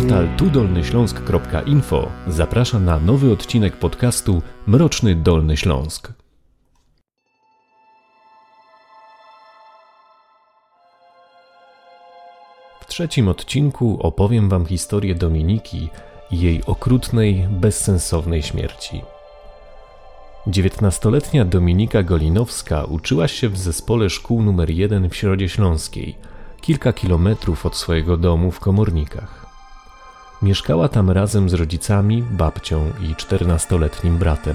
Portal tudolnyśląsk.info zaprasza na nowy odcinek podcastu Mroczny Dolny Śląsk. W trzecim odcinku opowiem Wam historię Dominiki i jej okrutnej, bezsensownej śmierci. Dziewiętnastoletnia Dominika Golinowska uczyła się w zespole szkół nr 1 w Środzie Śląskiej, kilka kilometrów od swojego domu w Komornikach. Mieszkała tam razem z rodzicami, babcią i czternastoletnim bratem.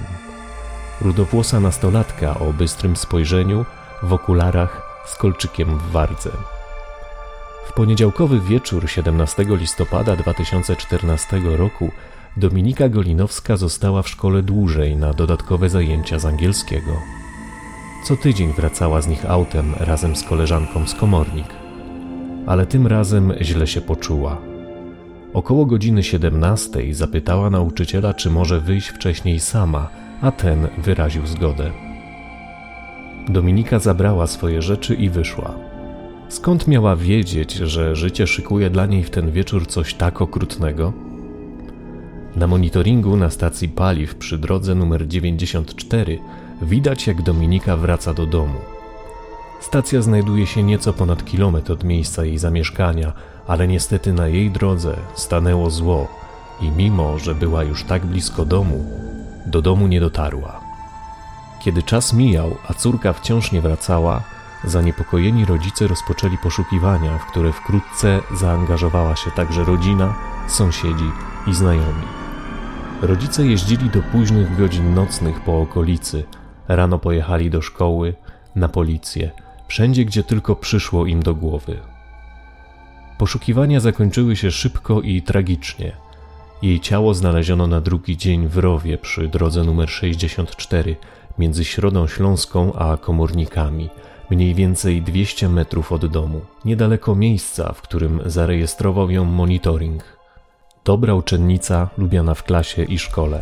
Rudowłosa nastolatka o bystrym spojrzeniu, w okularach, z kolczykiem w wardze. W poniedziałkowy wieczór 17 listopada 2014 roku Dominika Golinowska została w szkole dłużej na dodatkowe zajęcia z angielskiego. Co tydzień wracała z nich autem razem z koleżanką z komornik. Ale tym razem źle się poczuła. Około godziny 17 zapytała nauczyciela, czy może wyjść wcześniej sama, a ten wyraził zgodę. Dominika zabrała swoje rzeczy i wyszła. Skąd miała wiedzieć, że życie szykuje dla niej w ten wieczór coś tak okrutnego? Na monitoringu na stacji paliw przy drodze numer 94 widać, jak Dominika wraca do domu. Stacja znajduje się nieco ponad kilometr od miejsca jej zamieszkania, ale niestety na jej drodze stanęło zło i mimo, że była już tak blisko domu, do domu nie dotarła. Kiedy czas mijał, a córka wciąż nie wracała, zaniepokojeni rodzice rozpoczęli poszukiwania, w które wkrótce zaangażowała się także rodzina, sąsiedzi i znajomi. Rodzice jeździli do późnych godzin nocnych po okolicy, rano pojechali do szkoły, na policję, wszędzie gdzie tylko przyszło im do głowy. Poszukiwania zakończyły się szybko i tragicznie. Jej ciało znaleziono na drugi dzień w rowie przy drodze numer 64 między Środą Śląską a Komornikami, mniej więcej 200 metrów od domu, niedaleko miejsca, w którym zarejestrował ją monitoring. Dobra uczennica, lubiana w klasie i szkole.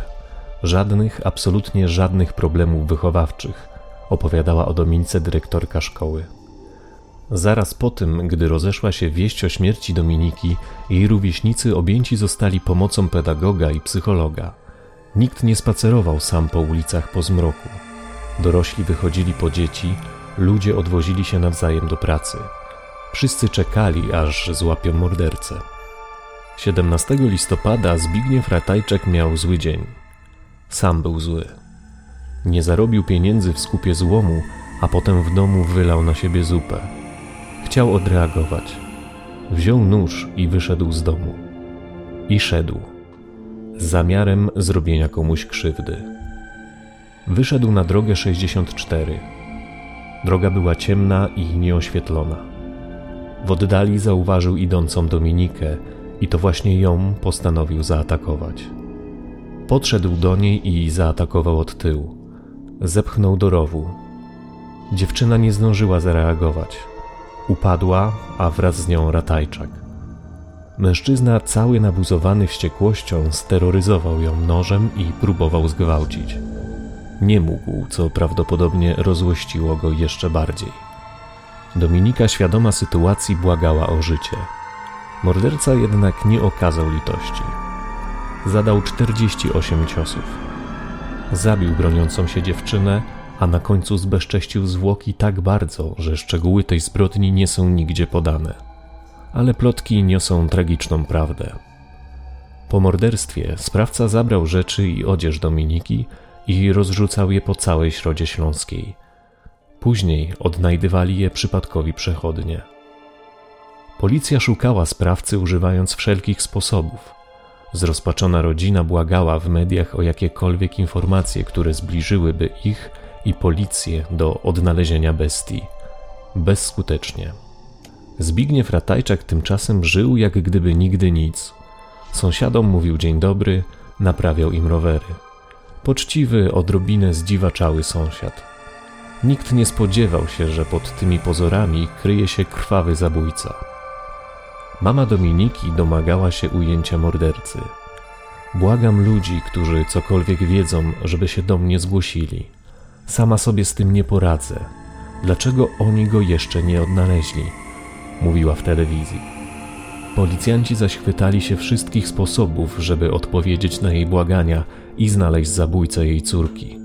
Żadnych, absolutnie żadnych problemów wychowawczych, opowiadała o Dominice dyrektorka szkoły. Zaraz po tym, gdy rozeszła się wieść o śmierci Dominiki, jej rówieśnicy objęci zostali pomocą pedagoga i psychologa. Nikt nie spacerował sam po ulicach po zmroku. Dorośli wychodzili po dzieci, ludzie odwozili się nawzajem do pracy. Wszyscy czekali, aż złapią mordercę. 17 listopada Zbigniew Ratajczak miał zły dzień. Sam był zły. Nie zarobił pieniędzy w skupie złomu, a potem w domu wylał na siebie zupę. Chciał odreagować. Wziął nóż i wyszedł z domu. I szedł. Z zamiarem zrobienia komuś krzywdy. Wyszedł na drogę 64. Droga była ciemna i nieoświetlona. W oddali zauważył idącą Dominikę, i to właśnie ją postanowił zaatakować. Podszedł do niej i zaatakował od tyłu. Zepchnął do rowu. Dziewczyna nie zdążyła zareagować. Upadła, a wraz z nią ratajczak. Mężczyzna, cały nabuzowany wściekłością, steroryzował ją nożem i próbował zgwałcić. Nie mógł, co prawdopodobnie rozłościło go jeszcze bardziej. Dominika, świadoma sytuacji, błagała o życie. Morderca jednak nie okazał litości. Zadał 48 ciosów. Zabił broniącą się dziewczynę, a na końcu zbezcześcił zwłoki tak bardzo, że szczegóły tej zbrodni nie są nigdzie podane. Ale plotki niosą tragiczną prawdę. Po morderstwie sprawca zabrał rzeczy i odzież Dominiki i rozrzucał je po całej Środzie Śląskiej. Później odnajdywali je przypadkowi przechodnie. Policja szukała sprawcy używając wszelkich sposobów. Zrozpaczona rodzina błagała w mediach o jakiekolwiek informacje, które zbliżyłyby ich i policję do odnalezienia bestii. Bezskutecznie. Zbigniew Ratajczak tymczasem żył jak gdyby nigdy nic. Sąsiadom mówił dzień dobry, naprawiał im rowery. Poczciwy, odrobinę zdziwaczały sąsiad. Nikt nie spodziewał się, że pod tymi pozorami kryje się krwawy zabójca. Mama Dominiki domagała się ujęcia mordercy. Błagam ludzi, którzy cokolwiek wiedzą, żeby się do mnie zgłosili. Sama sobie z tym nie poradzę. Dlaczego oni go jeszcze nie odnaleźli? Mówiła w telewizji. Policjanci zaś chwytali się wszystkich sposobów, żeby odpowiedzieć na jej błagania i znaleźć zabójcę jej córki.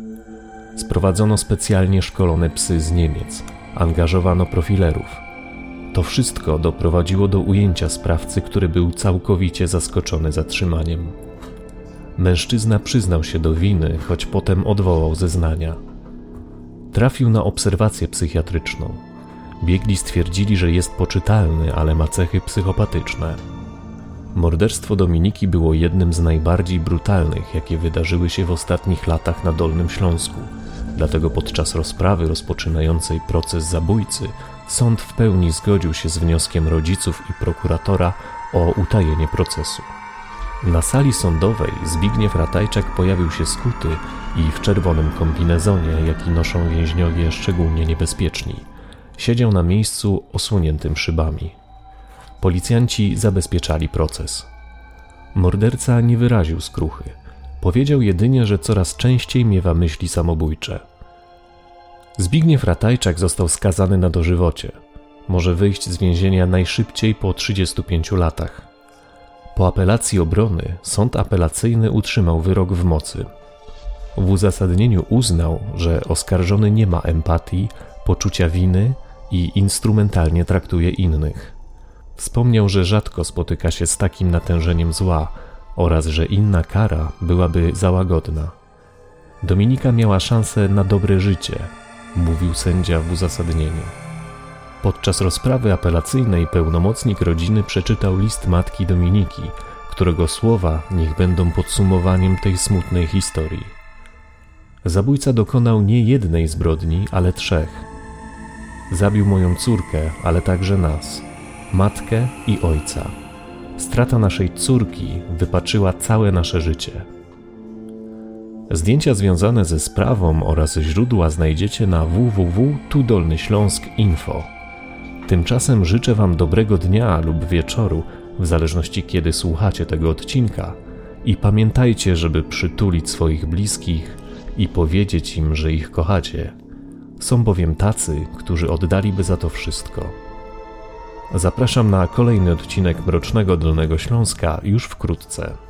Sprowadzono specjalnie szkolone psy z Niemiec, angażowano profilerów. To wszystko doprowadziło do ujęcia sprawcy, który był całkowicie zaskoczony zatrzymaniem. Mężczyzna przyznał się do winy, choć potem odwołał zeznania. Trafił na obserwację psychiatryczną. Biegli stwierdzili, że jest poczytalny, ale ma cechy psychopatyczne. Morderstwo Dominiki było jednym z najbardziej brutalnych, jakie wydarzyły się w ostatnich latach na Dolnym Śląsku. Dlatego podczas rozprawy rozpoczynającej proces zabójcy sąd w pełni zgodził się z wnioskiem rodziców i prokuratora o utajenie procesu. Na sali sądowej Zbigniew Ratajczak pojawił się skuty i w czerwonym kombinezonie, jaki noszą więźniowie szczególnie niebezpieczni. Siedział na miejscu osłoniętym szybami. Policjanci zabezpieczali proces. Morderca nie wyraził skruchy. Powiedział jedynie, że coraz częściej miewa myśli samobójcze. Zbigniew Ratajczak został skazany na dożywocie. Może wyjść z więzienia najszybciej po 35 latach. Po apelacji obrony sąd apelacyjny utrzymał wyrok w mocy. W uzasadnieniu uznał, że oskarżony nie ma empatii, poczucia winy i instrumentalnie traktuje innych. Wspomniał, że rzadko spotyka się z takim natężeniem zła oraz że inna kara byłaby za łagodna. Dominika miała szansę na dobre życie, mówił sędzia w uzasadnieniu. Podczas rozprawy apelacyjnej pełnomocnik rodziny przeczytał list matki Dominiki, którego słowa niech będą podsumowaniem tej smutnej historii. Zabójca dokonał nie jednej zbrodni, ale trzech. Zabił moją córkę, ale także nas, matkę i ojca. Strata naszej córki wypaczyła całe nasze życie. Zdjęcia związane ze sprawą oraz źródła znajdziecie na www.tudolnyśląsk.info. Tymczasem życzę Wam dobrego dnia lub wieczoru, w zależności kiedy słuchacie tego odcinka, i pamiętajcie, żeby przytulić swoich bliskich i powiedzieć im, że ich kochacie. Są bowiem tacy, którzy oddaliby za to wszystko. Zapraszam na kolejny odcinek Mrocznego Dolnego Śląska już wkrótce.